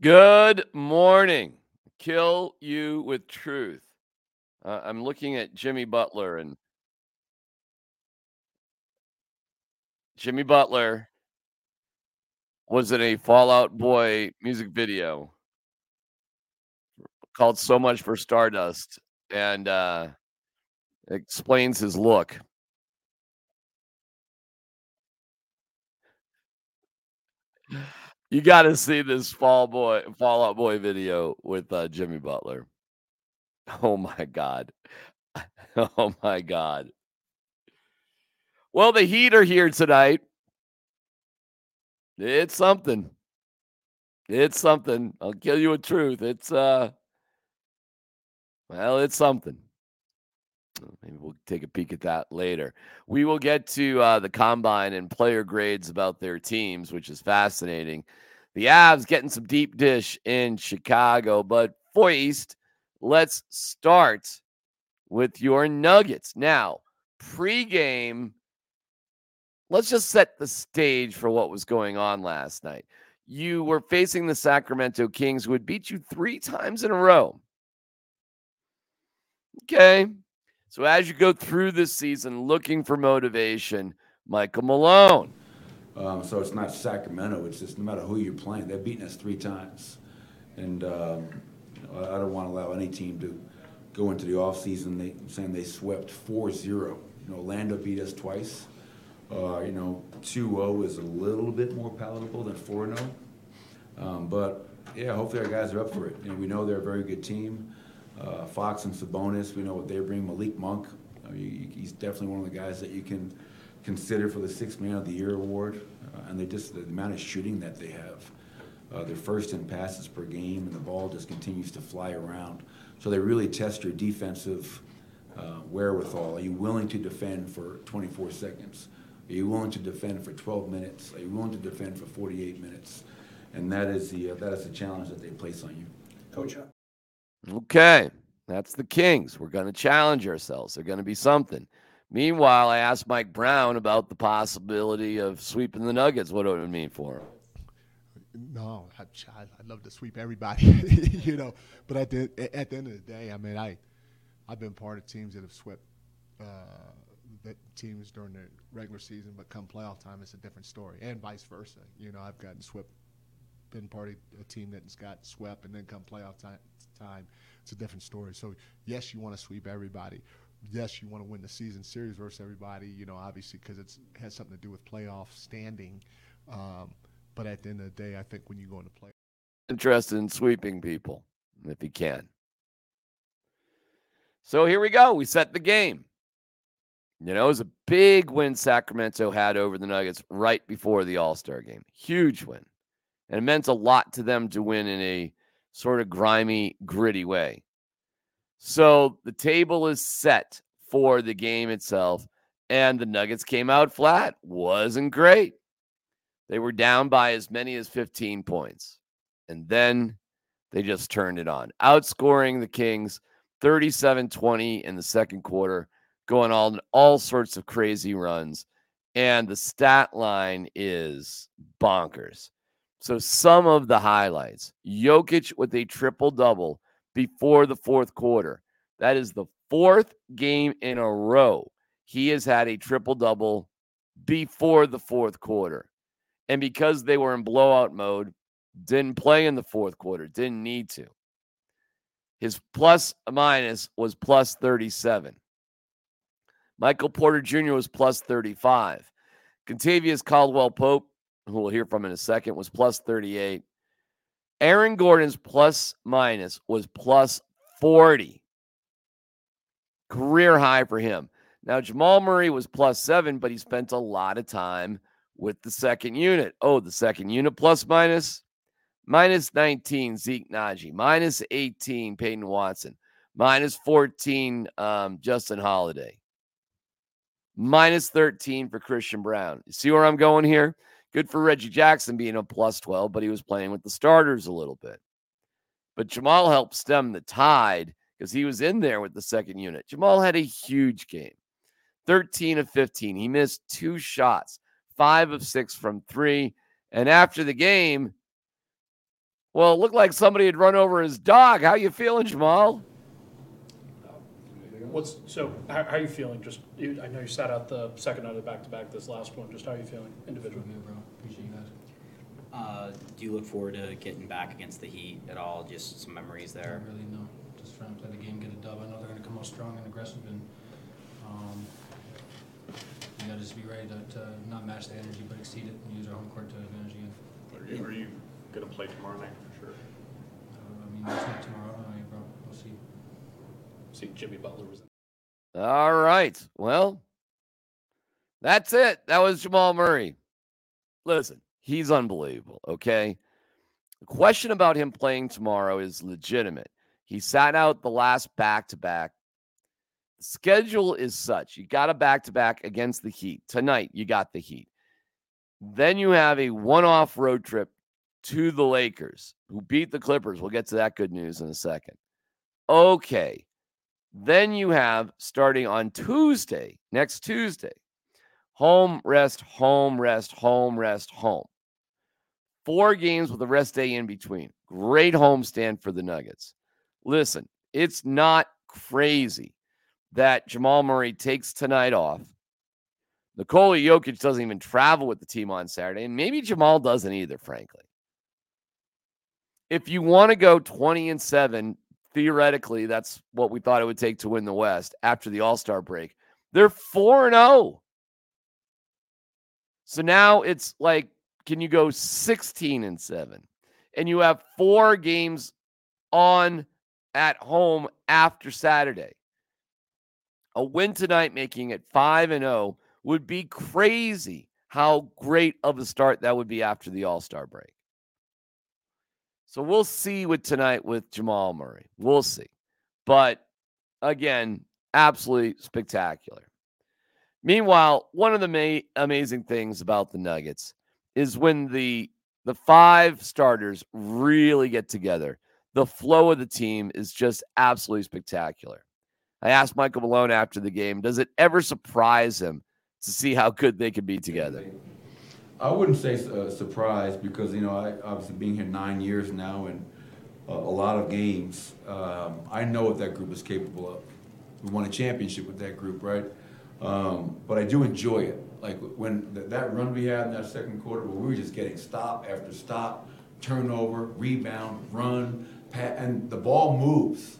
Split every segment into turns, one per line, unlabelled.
Good morning. Kill you with truth. Uh, I'm looking at Jimmy Butler and Jimmy Butler was in a Fall Out Boy music video called So Much for Stardust and uh, explains his look. You got to see this Fall Boy Fall Out Boy video with uh, Jimmy Butler. Oh my god. oh my god. Well, the Heat are here tonight. It's something. It's something. I'll kill you with truth. It's uh well, it's something. Maybe we'll take a peek at that later. We will get to uh, the combine and player grades about their teams, which is fascinating. The Avs getting some deep dish in Chicago, but Foist, let's start with your Nuggets. Now, pregame, let's just set the stage for what was going on last night. You were facing the Sacramento Kings, who would beat you three times in a row. Okay. So as you go through this season looking for motivation, Michael Malone.
Um, so it's not Sacramento. It's just no matter who you're playing, they've beaten us three times. And um, I don't want to allow any team to go into the offseason they, saying they swept 4-0. You know, Orlando beat us twice. Uh, you know, 2-0 is a little bit more palatable than 4-0. Um, but, yeah, hopefully our guys are up for it. You know, we know they're a very good team. Uh, Fox and Sabonis, we know what they bring. Malik Monk, I mean, he's definitely one of the guys that you can consider for the Sixth Man of the Year award. Uh, and they just the amount of shooting that they have. Uh, they're first in passes per game, and the ball just continues to fly around. So they really test your defensive uh, wherewithal. Are you willing to defend for 24 seconds? Are you willing to defend for 12 minutes? Are you willing to defend for 48 minutes? And that is the uh, that is the challenge that they place on you,
Coach.
Okay, that's the Kings. We're going to challenge ourselves. They're going to be something. Meanwhile, I asked Mike Brown about the possibility of sweeping the Nuggets. What would it mean for him?
No, I, would love to sweep everybody, you know. But at the at the end of the day, I mean, I I've been part of teams that have swept uh, teams during the regular season, but come playoff time, it's a different story, and vice versa. You know, I've gotten swept, been part of a team that's got swept, and then come playoff time, time, it's a different story. So yes, you want to sweep everybody. Yes, you want to win the season series versus everybody. You know, obviously because it has something to do with playoff standing. Um, but at the end of the day, I think when you go into play,
interested in sweeping people if he can. So here we go. We set the game. You know, it was a big win Sacramento had over the Nuggets right before the All Star game. Huge win. And it meant a lot to them to win in a sort of grimy, gritty way. So the table is set for the game itself, and the Nuggets came out flat. Wasn't great. They were down by as many as 15 points. And then they just turned it on, outscoring the Kings 37 20 in the second quarter, going on all sorts of crazy runs. And the stat line is bonkers. So, some of the highlights Jokic with a triple double before the fourth quarter. That is the fourth game in a row he has had a triple double before the fourth quarter. And because they were in blowout mode, didn't play in the fourth quarter, didn't need to. His plus minus was plus 37. Michael Porter Jr. was plus 35. Kentavious Caldwell Pope, who we'll hear from in a second, was plus 38. Aaron Gordon's plus minus was plus 40. Career high for him. Now, Jamal Murray was plus seven, but he spent a lot of time with the second unit. Oh, the second unit plus minus minus 19 Zeke Nnaji, minus 18 Peyton Watson, minus 14 um, Justin Holiday, minus 13 for Christian Braun. You see where I'm going here? Good for Reggie Jackson being a plus 12, but he was playing with the starters a little bit. But Jamal helped stem the tide because he was in there with the second unit. Jamal had a huge game 13 of 15. He missed two shots, five of six from three. And after the game, Well, it looked like somebody had run over his dog. How you feeling, Jamal?
What's so? How, how are you feeling? Just you, I know you sat out the second night of the back to back. This last one. Just how are you feeling individually?
Man, bro. Appreciate you guys.
Uh, do you look forward to getting back against the Heat at all? Just some memories there.
Not really, no. Just trying to play the game, get a dub. I know they're gonna come out strong and aggressive, and um, we gotta just be ready to, to not match the energy, but exceed it and use our home court to advantage again.
Are you, are you gonna play tomorrow night for sure?
Uh, I mean, it's not tomorrow, all right, bro. We'll see.
See, Jimmy Butler was. In.
All right. Well, that's it. That was Jamal Murray. Listen, he's unbelievable. Okay. The question about him playing tomorrow is legitimate. He sat out the last back to back. Schedule is such you got a back to back against the Heat. Tonight, you got the Heat. Then you have a one off road trip to the Lakers, who beat the Clippers. We'll get to that good news in a second. Okay. Then you have starting on Tuesday, next Tuesday, home, rest, home, rest, home, rest, home. Four games with a rest day in between. Great homestand for the Nuggets. Listen, it's not crazy that Jamal Murray takes tonight off. Nikola Jokic doesn't even travel with the team on Saturday, and maybe Jamal doesn't either, frankly. If you want to go 20 and 7, theoretically, that's what we thought it would take to win the West after the All Star break. They're 4 0. So now it's like, can you go 16 and 7? And you have four games on at home after Saturday. A win tonight, making it 5 and 0, would be crazy how great of a start that would be after the All Star break. So we'll see with tonight with Jamal Murray. We'll see. But again, absolutely spectacular. Meanwhile, one of the ma- amazing things about the Nuggets is when the the five starters really get together. The flow of the team is just absolutely spectacular. I asked Michael Malone after the game, does it ever surprise him to see how good they can be together?
I wouldn't say uh, surprised because you know I obviously being here nine years now and uh, a lot of games. Um, I know what that group is capable of. We won a championship with that group, right? Um, but I do enjoy it. Like when th- that run we had in that second quarter, where we were just getting stop after stop, turnover, rebound, run, pat, and the ball moves.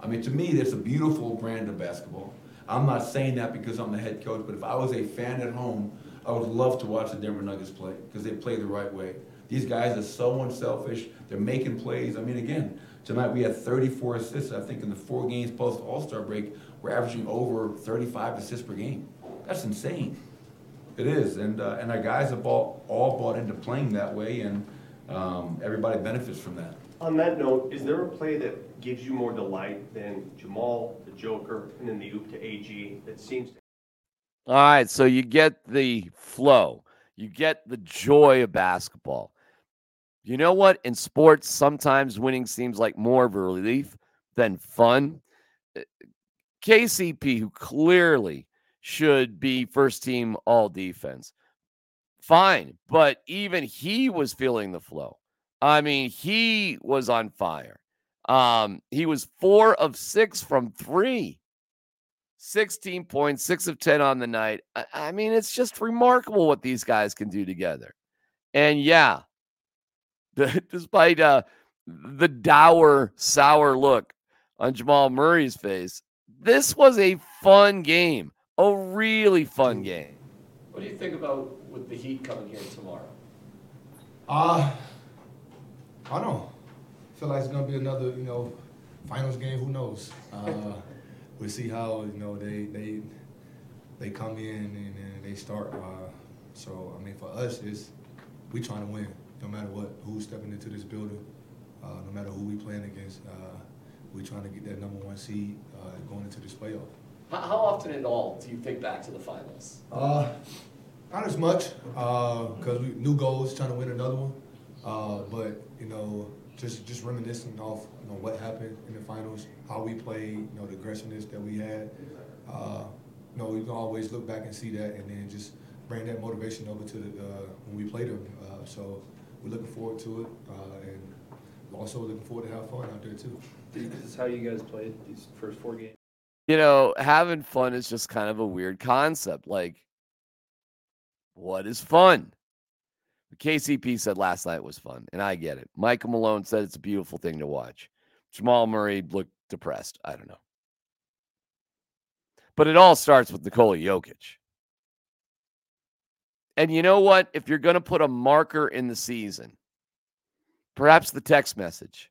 I mean, to me, that's a beautiful brand of basketball. I'm not saying that because I'm the head coach, but if I was a fan at home, I would love to watch the Denver Nuggets play because they play the right way. These guys are so unselfish. They're making plays. I mean, again, tonight we had 34 assists. I think in the four games post All Star break, we're averaging over 35 assists per game. That's insane. It is, and uh, and our guys have all, all bought into playing that way, and um, everybody benefits from that.
On that note, is there a play that gives you more delight than Jamal, the Joker, and then the oop to AG that seems to
All right, so you get the flow, you get the joy of basketball. You know what? In sports, sometimes winning seems like more of a relief than fun. Uh, KCP, who clearly should be first team all defense, fine, but even he was feeling the flow. I mean, he was on fire. Um, he was four of six from three. 16 points, six of 10 on the night. I, I, mean, it's just remarkable what these guys can do together. And yeah, the, despite uh, the dour, sour look on Jamal Murray's face, this was a fun game, a really fun game.
What do you think about with the Heat coming here tomorrow?
Uh, I don't know. feel like it's gonna be another, you know, finals game. Who knows? Uh, we'll see how you know they they they come in and, and they start. Uh, so I mean, for us, it's we trying to win, no matter what. Who's stepping into this building, uh, no matter who we playing against. Uh, we trying to get that number one seed uh, going into this playoff.
How, how often at all do you think back to the finals?
Uh, not as much, because we new goals, trying to win another one. Uh, but you know, just just reminiscing off you know what happened in the finals, how we played, you know the aggressiveness that we had. Uh, you know, you can always look back and see that, and then just bring that motivation over to the uh, when we play them. Uh, so we're looking forward to it, uh, and also looking forward to have fun out there too.
This is how you guys played these first four games.
You know, having fun is just kind of a weird concept. Like, what is fun? KCP said last night was fun, and I get it. Michael Malone said it's a beautiful thing to watch. Jamal Murray looked depressed. I don't know. But it all starts with Nikola Jokic. And you know what? If you're going to put a marker in the season, perhaps the text message,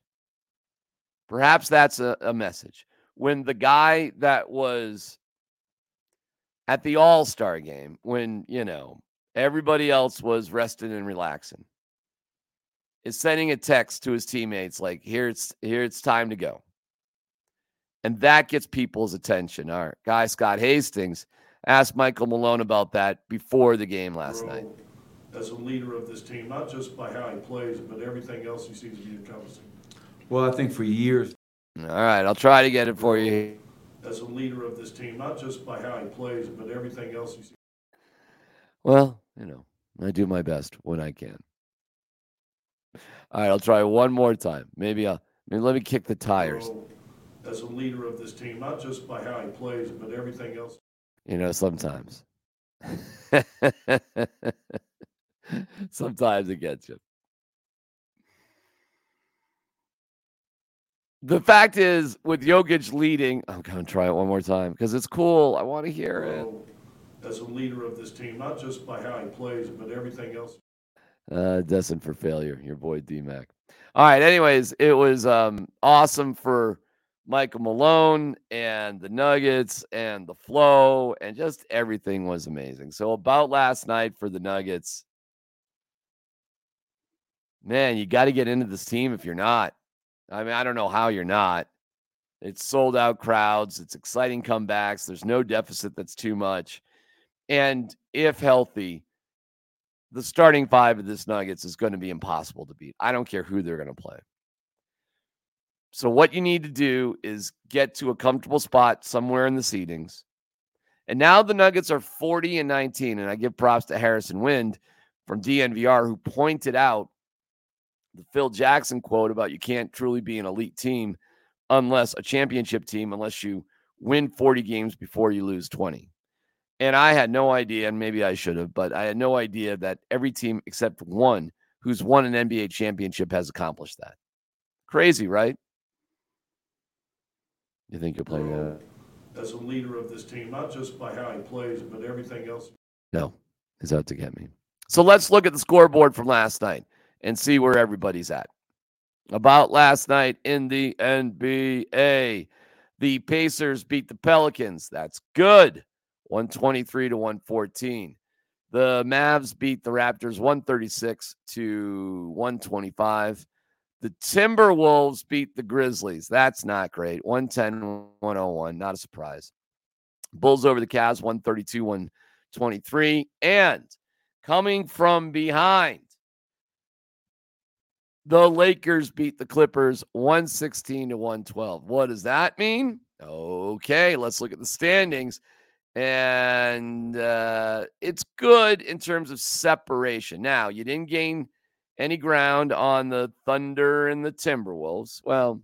perhaps that's a, a message. When the guy that was at the All Star game, when, you know, everybody else was resting and relaxing, is sending a text to his teammates like, here it's, here it's time to go. And that gets people's attention. Our guy, Scott Hastings, asked Michael Malone about that before the game last
Grow
night.
As a leader of this team, not just by how he plays, but everything else he seems to be encompassing.
Well, I think for years,
All right, I'll try to get it for you.
As a leader of this team, not just by how he plays, but everything else he seems.
Well, you know, I do my best when I can. All right, I'll try one more time. Maybe I'll maybe let me kick the tires.
As a leader of this team, not just by how he plays, but everything else.
You know, sometimes. sometimes it gets you. The fact is, with Jokic leading, I'm going to try it one more time because it's cool. I want to hear it.
As a leader of this team, not just by how he plays, but everything else.
Uh, destined for failure, your boy D Mac. All right. Anyways, it was um, awesome for Michael Malone and the Nuggets and the flow and just everything was amazing. So about last night for the Nuggets, man, you got to get into this team if you're not. I mean, I don't know how you're not. It's sold out crowds. It's exciting comebacks. There's no deficit that's too much. And if healthy, the starting five of this Nuggets is going to be impossible to beat. I don't care who they're going to play. So, what you need to do is get to a comfortable spot somewhere in the seedings. And now the Nuggets are 40 and 19. And I give props to Harrison Wind from DNVR, who pointed out the Phil Jackson quote about you can't truly be an elite team unless a championship team, unless you win 40 games before you lose 20. And I had no idea, and maybe I should have, but I had no idea that every team except one who's won an NBA championship has accomplished that. Crazy, right? You think you'll play that?
Uh, as a leader of this team, not just by how he plays, but everything else.
No, he's out to get me. So let's look at the scoreboard from last night and see where everybody's at. About last night in the NBA, the Pacers beat the Pelicans. That's good. 123 to 114. The Mavs beat the Raptors 136 to 125. The Timberwolves beat the Grizzlies. That's not great. 110 101. Not a surprise. Bulls over the Cavs 132 123. And coming from behind, the Lakers beat the Clippers 116 to 112. What does that mean? Okay, let's look at the standings. And uh, it's good in terms of separation. Now, you didn't gain any ground on the Thunder and the Timberwolves. Well,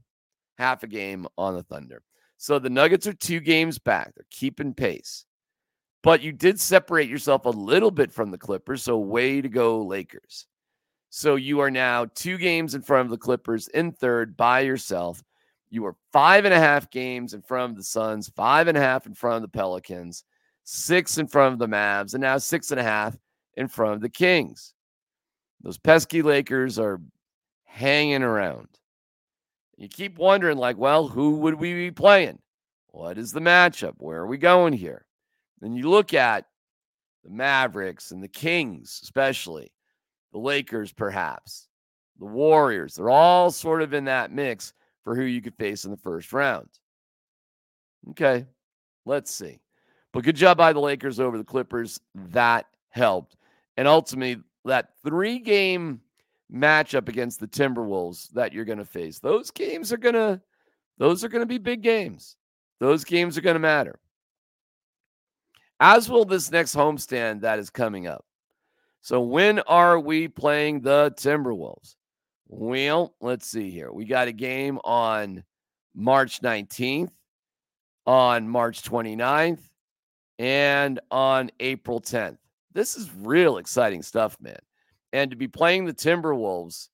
half a game on the Thunder. So the Nuggets are two games back. They're keeping pace. But you did separate yourself a little bit from the Clippers. So, way to go, Lakers. So, you are now two games in front of the Clippers in third by yourself. You are five and a half games in front of the Suns, five and a half in front of the Pelicans, six in front of the Mavs, and now six and a half in front of the Kings. Those pesky Lakers are hanging around. You keep wondering, like, well, who would we be playing? What is the matchup? Where are we going here? Then you look at the Mavericks and the Kings, especially the Lakers, perhaps the Warriors. They're all sort of in that mix for who you could face in the first round. Okay, let's see. But good job by the Lakers over the Clippers. That helped. And ultimately, that three game matchup against the Timberwolves that you're going to face, those games are going to those are going to be big games. Those games are going to matter. As will this next homestand that is coming up. So when are we playing the Timberwolves? Well, let's see here. We got a game on March 19th, on March 29th, and on April 10th. This is real exciting stuff, man. And to be playing the Timberwolves,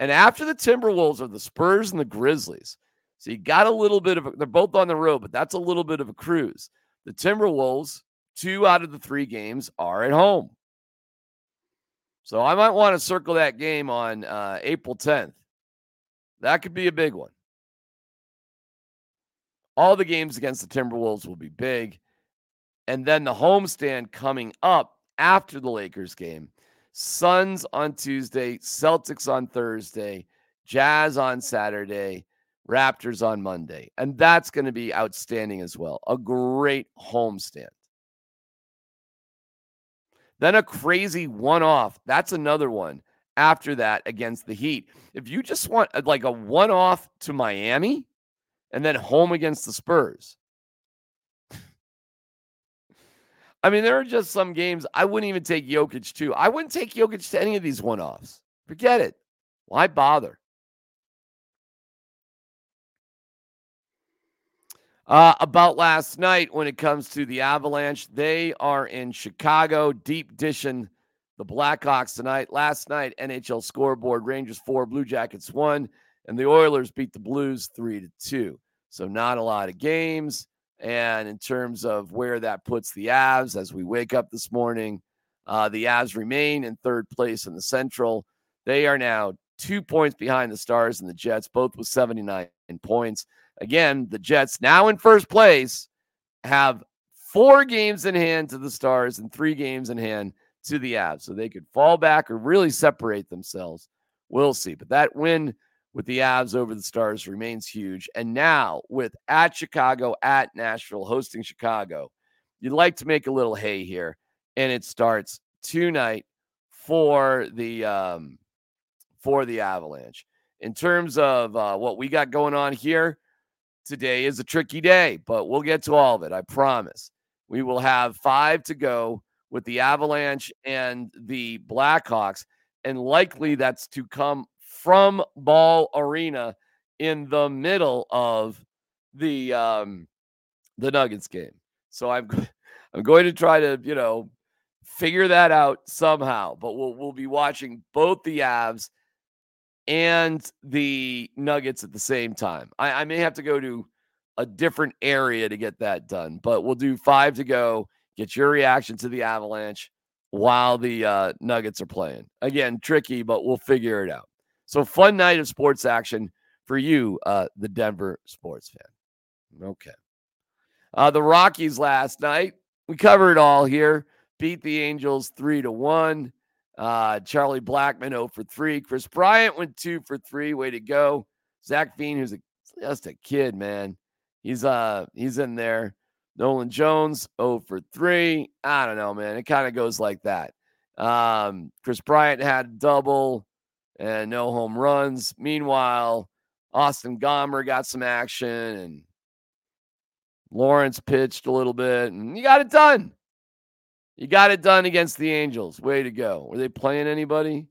and after the Timberwolves are the Spurs and the Grizzlies. So you got a little bit of a, they're both on the road, but that's a little bit of a cruise. The Timberwolves, two out of the three games are at home. So I might want to circle that game on uh, April 10th. That could be a big one. All the games against the Timberwolves will be big. And then the homestand coming up after the Lakers game. Suns on Tuesday, Celtics on Thursday, Jazz on Saturday, Raptors on Monday. And that's going to be outstanding as well. A great homestand. Then a crazy one off. That's another one after that against the Heat. If you just want uh, like a one off to Miami and then home against the Spurs. I mean, there are just some games I wouldn't even take Jokic to. I wouldn't take Jokic to any of these one offs. Forget it. Why bother? Uh, about last night, when it comes to the Avalanche, they are in Chicago, deep dishing the Blackhawks tonight. Last night, NHL scoreboard: Rangers four, Blue Jackets one, and the Oilers beat the Blues three to two. So not a lot of games. And in terms of where that puts the Avs, as we wake up this morning, uh, the Avs remain in third place in the Central. They are now two points behind the Stars and the Jets, both with 79 points. Again, the Jets, now in first place, have four games in hand to the Stars and three games in hand to the Avs. So they could fall back or really separate themselves. We'll see. But that win with the Avs over the Stars remains huge. And now with at Chicago, at Nashville, hosting Chicago, you'd like to make a little hay here. And it starts tonight for the um, for the Avalanche. In terms of uh, what we got going on here, today is a tricky day, but we'll get to all of it. I promise. We will have five to go with the Avalanche and the Blackhawks, and likely that's to come from Ball Arena in the middle of the um, the Nuggets game. So I'm I'm going to try to you know figure that out somehow. But we'll we'll be watching both the Avs and the Nuggets at the same time. I, I may have to go to a different area to get that done, but we'll do five to go. Get your reaction to the Avalanche while the uh, Nuggets are playing. Again, tricky, but we'll figure it out. So, fun night of sports action for you, uh, the Denver sports fan. Okay. Uh, the Rockies last night, we covered it all here. Beat the Angels three to one. Uh, Charlie Blackmon 0 for 3. Kris Bryant went 2 for 3. Way to go. Zach Veen, who's a, just a kid, man. He's uh he's in there. Nolan Jones 0 for 3. I don't know, man. It kind of goes like that. Um, Kris Bryant had double and no home runs. Meanwhile, Austin Gomber got some action and Lawrence pitched a little bit and you got it done. You got it done against the Angels. Way to go. Were they playing anybody?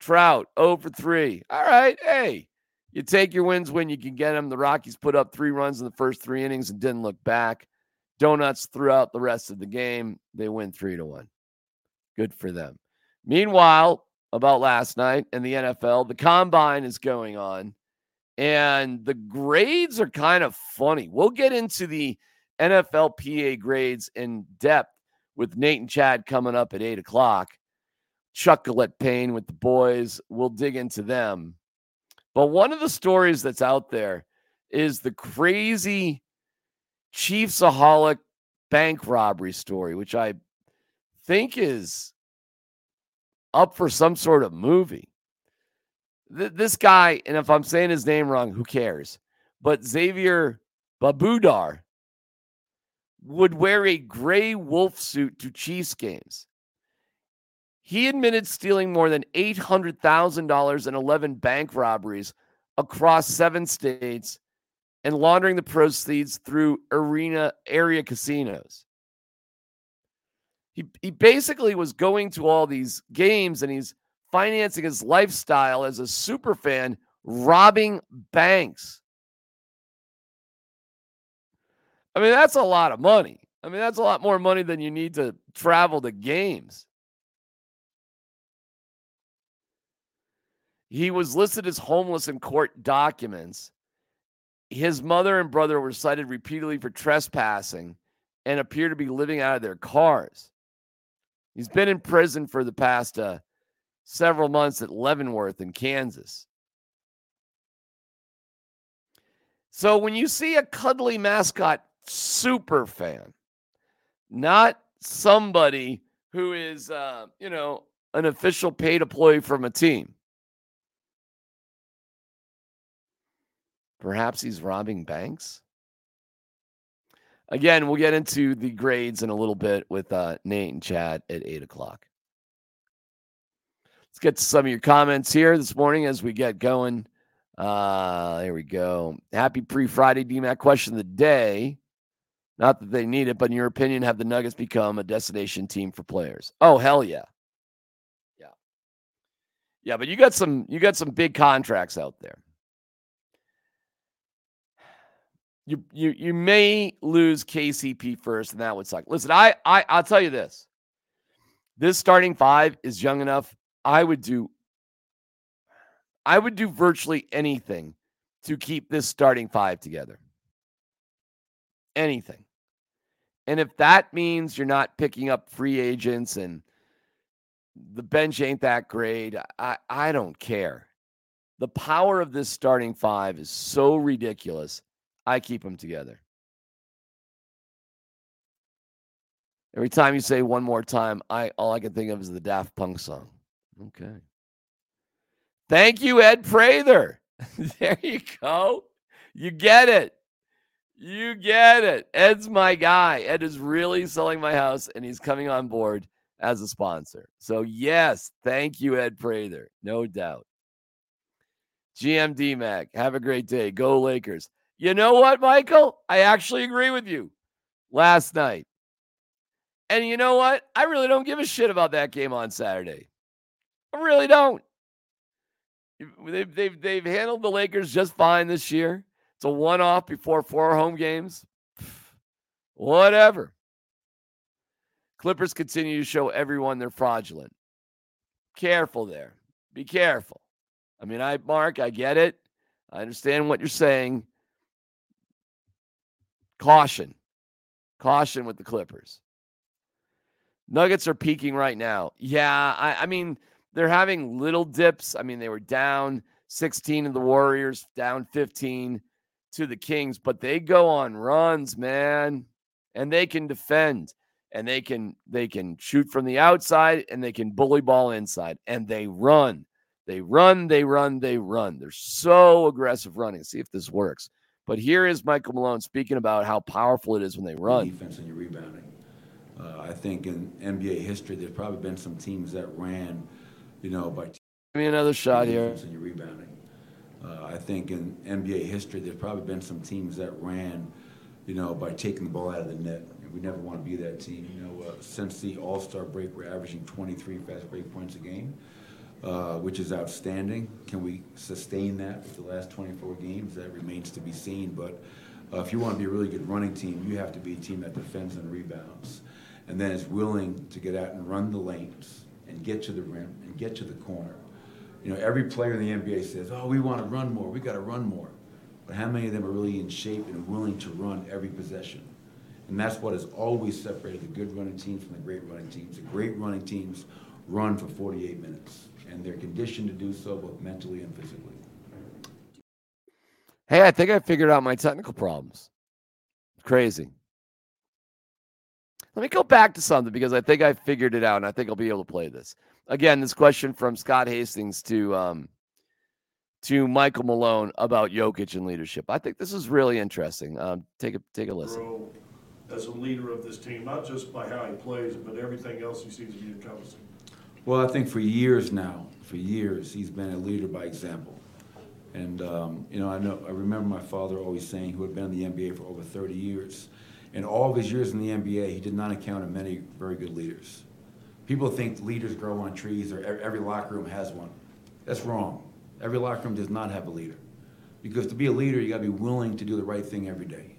Trout, 0 for 3. All right. Hey, you take your wins when you can get them. The Rockies put up three runs in the first three innings and didn't look back. Donuts throughout the rest of the game. They win 3 to 1. Good for them. Meanwhile, about last night in the NFL, the combine is going on and the grades are kind of funny. We'll get into the NFLPA grades in depth with Nate and Chad coming up at eight o'clock. Chuck Gillette Payne with the boys. We'll dig into them. But one of the stories that's out there is the crazy Chiefsaholic bank robbery story, which I think is up for some sort of movie. Th- this guy, and if I'm saying his name wrong, who cares? But Xaviar Babudar would wear a gray wolf suit to Chiefs games. He admitted stealing more than $800,000 in 11 bank robberies across seven states and laundering the proceeds through arena area casinos. He, he basically was going to all these games and he's financing his lifestyle as a super fan, robbing banks. I mean, that's a lot of money. I mean, that's a lot more money than you need to travel to games. He was listed as homeless in court documents. His mother and brother were cited repeatedly for trespassing and appear to be living out of their cars. He's been in prison for the past uh, several months at Leavenworth in Kansas. So when you see a cuddly mascot super fan, not somebody who is, uh, you know, an official paid employee from a team. Perhaps he's robbing banks. Again, we'll get into the grades in a little bit with uh, Nate and Chad at eight o'clock. Let's get to some of your comments here this morning as we get going. Uh, there we go. Happy pre Friday DMAC question of the day. Not that they need it, but in your opinion, have the Nuggets become a destination team for players? Oh, hell yeah. Yeah. Yeah, but you got some you got some big contracts out there. You you you may lose KCP first, and that would suck. Listen, I I I'll tell you this. This starting five is young enough. I would do I would do virtually anything to keep this starting five together. Anything. And if that means you're not picking up free agents and the bench ain't that great, I, I don't care. The power of this starting five is so ridiculous. I keep them together. Every time you say one more time, I all I can think of is the Daft Punk song. Okay. Thank you, Ed Prather. there you go. You get it. You get it. Ed's my guy. Ed is really selling my house and he's coming on board as a sponsor. So, yes, thank you, Ed Prather. No doubt. GMD Mac, have a great day. Go Lakers. You know what, Michael? I actually agree with you last night. And you know what? I really don't give a shit about that game on Saturday. I really don't. They've, they've, they've handled the Lakers just fine this year. It's a one off before four home games. Whatever. Clippers continue to show everyone they're fraudulent. Careful there. Be careful. I mean, I, Mark, I get it. I understand what you're saying. Caution. Caution with the Clippers. Nuggets are peaking right now. Yeah, I, I mean, they're having little dips. I mean, they were down 16 to the Warriors, down 15 to the Kings, but they go on runs, man. And they can defend and they can they can shoot from the outside and they can bully ball inside and they run. They run, they run, they run. They're so aggressive running. See if this works. But here is Michael Malone speaking about how powerful it is when they run.
Defense and your rebounding. Uh, I think in NBA history, there's probably been some teams that ran, you know, by.
Give me another shot here.
And your rebounding. Uh, I think in NBA history, there's probably been some teams that ran, you know, by taking the ball out of the net. We never want to be that team. You know, uh, since the All Star break, we're averaging 23 fast break points a game, uh, which is outstanding. Can we sustain that with the last 24 games? That remains to be seen. But uh, if you want to be a really good running team, you have to be a team that defends and rebounds, and then is willing to get out and run the lanes and get to the rim and get to the corner. You know, every player in the NBA says, "Oh, we want to run more. We got to run more." But how many of them are really in shape and willing to run every possession? And that's what has always separated the good running teams from the great running teams. The great running teams run for 48 minutes, and they're conditioned to do so both mentally and physically.
Hey, I think I figured out my technical problems. Crazy. Let me go back to something because I think I figured it out and I think I'll be able to play this. Again, this question from Scott Hastings to um, to Michael Malone about Jokic and leadership. I think this is really interesting. Um, take a take a listen.
As a leader of this team, not just by how he plays, but everything else he seems to be encompassing.
Well, I think for years now, for years, he's been a leader by example. And um, you know, I know I remember my father always saying, who had been in the NBA for over 30 years, in all of his years in the NBA, he did not encounter many very good leaders. People think leaders grow on trees or every locker room has one. That's wrong. Every locker room does not have a leader. Because to be a leader, you got to be willing to do the right thing every day.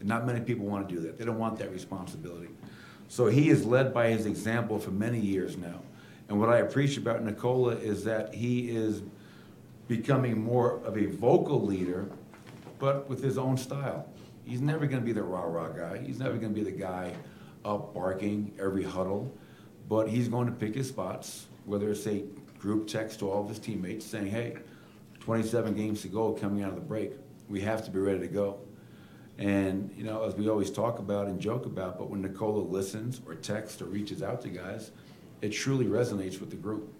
And not many people want to do that. They don't want that responsibility. So he is led by his example for many years now. And what I appreciate about Nikola is that he is becoming more of a vocal leader, but with his own style. He's never going to be the rah rah guy. He's never going to be the guy up barking every huddle, but he's going to pick his spots, whether it's a group text to all of his teammates saying, hey, 27 games to go coming out of the break. We have to be ready to go. And, you know, as we always talk about and joke about, but when Nikola listens or texts or reaches out to guys, it truly resonates with the group.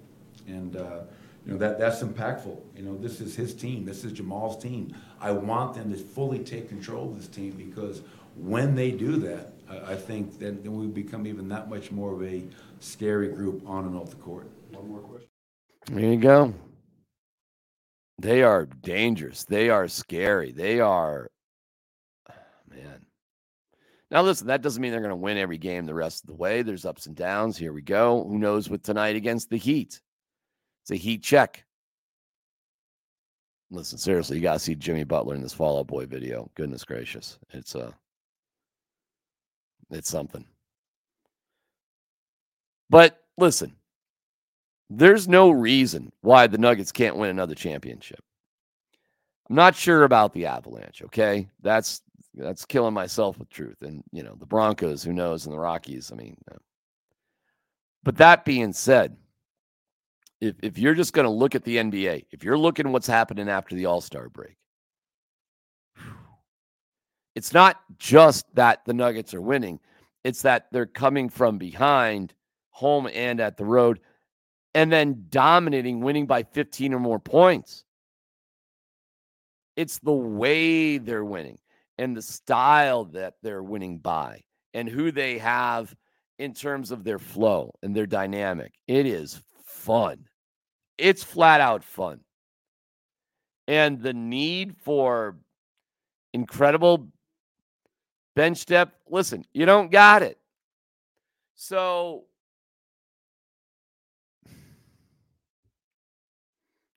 And, uh, you know, that, that's impactful. You know, this is his team. This is Jamal's team. I want them to fully take control of this team because when they do that, I, I think then, then we become even that much more of a scary group on and off the court.
One more question.
There you go. They are dangerous. They are scary. They are, man. Now, listen, that doesn't mean they're going to win every game the rest of the way. There's ups and downs. Here we go. Who knows with tonight against the Heat? It's a Heat check. Listen, seriously, you got to see Jimmy Butler in this Fall Out Boy video. Goodness gracious. It's uh, it's something. But listen, there's no reason why the Nuggets can't win another championship. I'm not sure about the Avalanche, okay? That's that's killing myself with truth. And you know, the Broncos, who knows, and the Rockies, I mean. uh, But that being said, if if you're just going to look at the NBA, if you're looking what's happening after the All-Star break, it's not just that the Nuggets are winning, it's that they're coming from behind, home and at the road, and then dominating, winning by 15 or more points. It's the way they're winning and the style that they're winning by and who they have in terms of their flow and their dynamic. It is fun. It's flat out fun. And the need for incredible bench depth, listen, you don't got it. So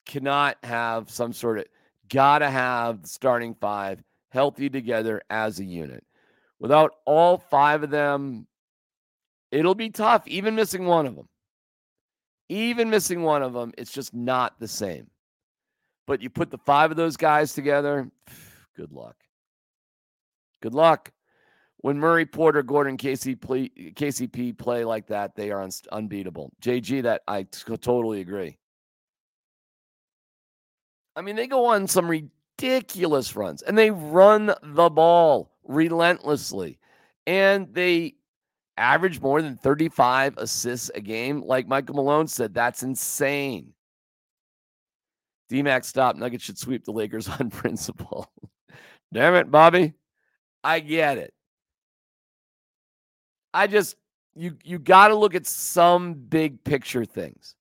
cannot have some sort of gotta have the starting five healthy together as a unit. Without all five of them, it'll be tough, even missing one of them. Even missing one of them, it's just not the same. But you put the five of those guys together, good luck. Good luck. When Murray, Porter, Gordon, KCP, KCP play like that, they are un- unbeatable. JG, that I t- totally agree. I mean, they go on some ridiculous runs and they run the ball relentlessly. And they average more than 35 assists a game. Like Michael Malone said, that's insane. DMAX stop. Nuggets should sweep the Lakers on principle. Damn it, Bobby. I get it. I just you you got to look at some big picture things.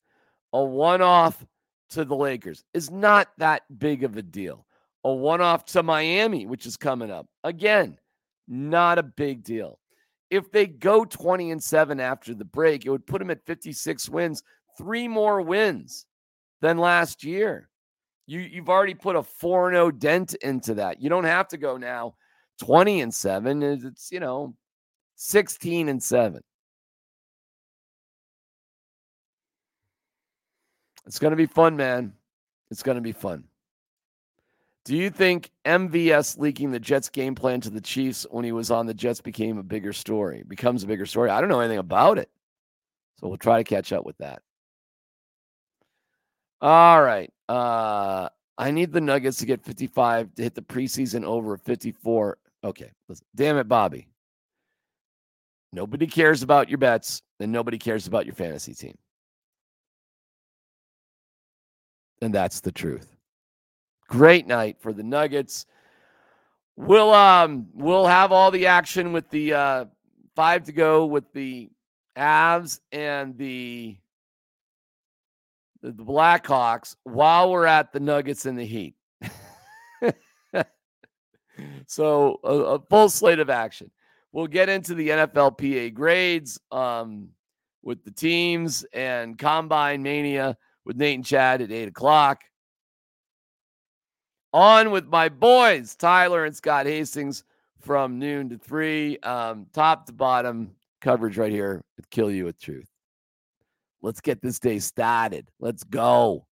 A one-off to the Lakers is not that big of a deal. A one-off to Miami, which is coming up. Again, not a big deal. If they go 20 and 7 after the break, it would put them at 56 wins, three more wins than last year. You you've already put a 4-0 dent into that. You don't have to go now 20 and 7. It's, you know, 16 and 7. It's going to be fun, man. It's going to be fun. Do you think MVS leaking the Jets game plan to the Chiefs when he was on the Jets became a bigger story? Becomes a bigger story. I don't know anything about it. So we'll try to catch up with that. All right. Uh I need the Nuggets to get 55 to hit the preseason over 54. Okay. Damn it, Bobby. Nobody cares about your bets, and nobody cares about your fantasy team. And that's the truth. Great night for the Nuggets. We'll um we'll have all the action with the uh five to go with the Avs and the the, Blackhawks while we're at the Nuggets and the Heat. so a, a full slate of action. We'll get into the NFLPA grades. Um, with the teams and Combine Mania with Nate and Chad at 8 o'clock. On with my boys, Tyler and Scott Hastings from noon to 3. Um, top to bottom coverage right here Kill You with Truth. Let's get this day started. Let's go.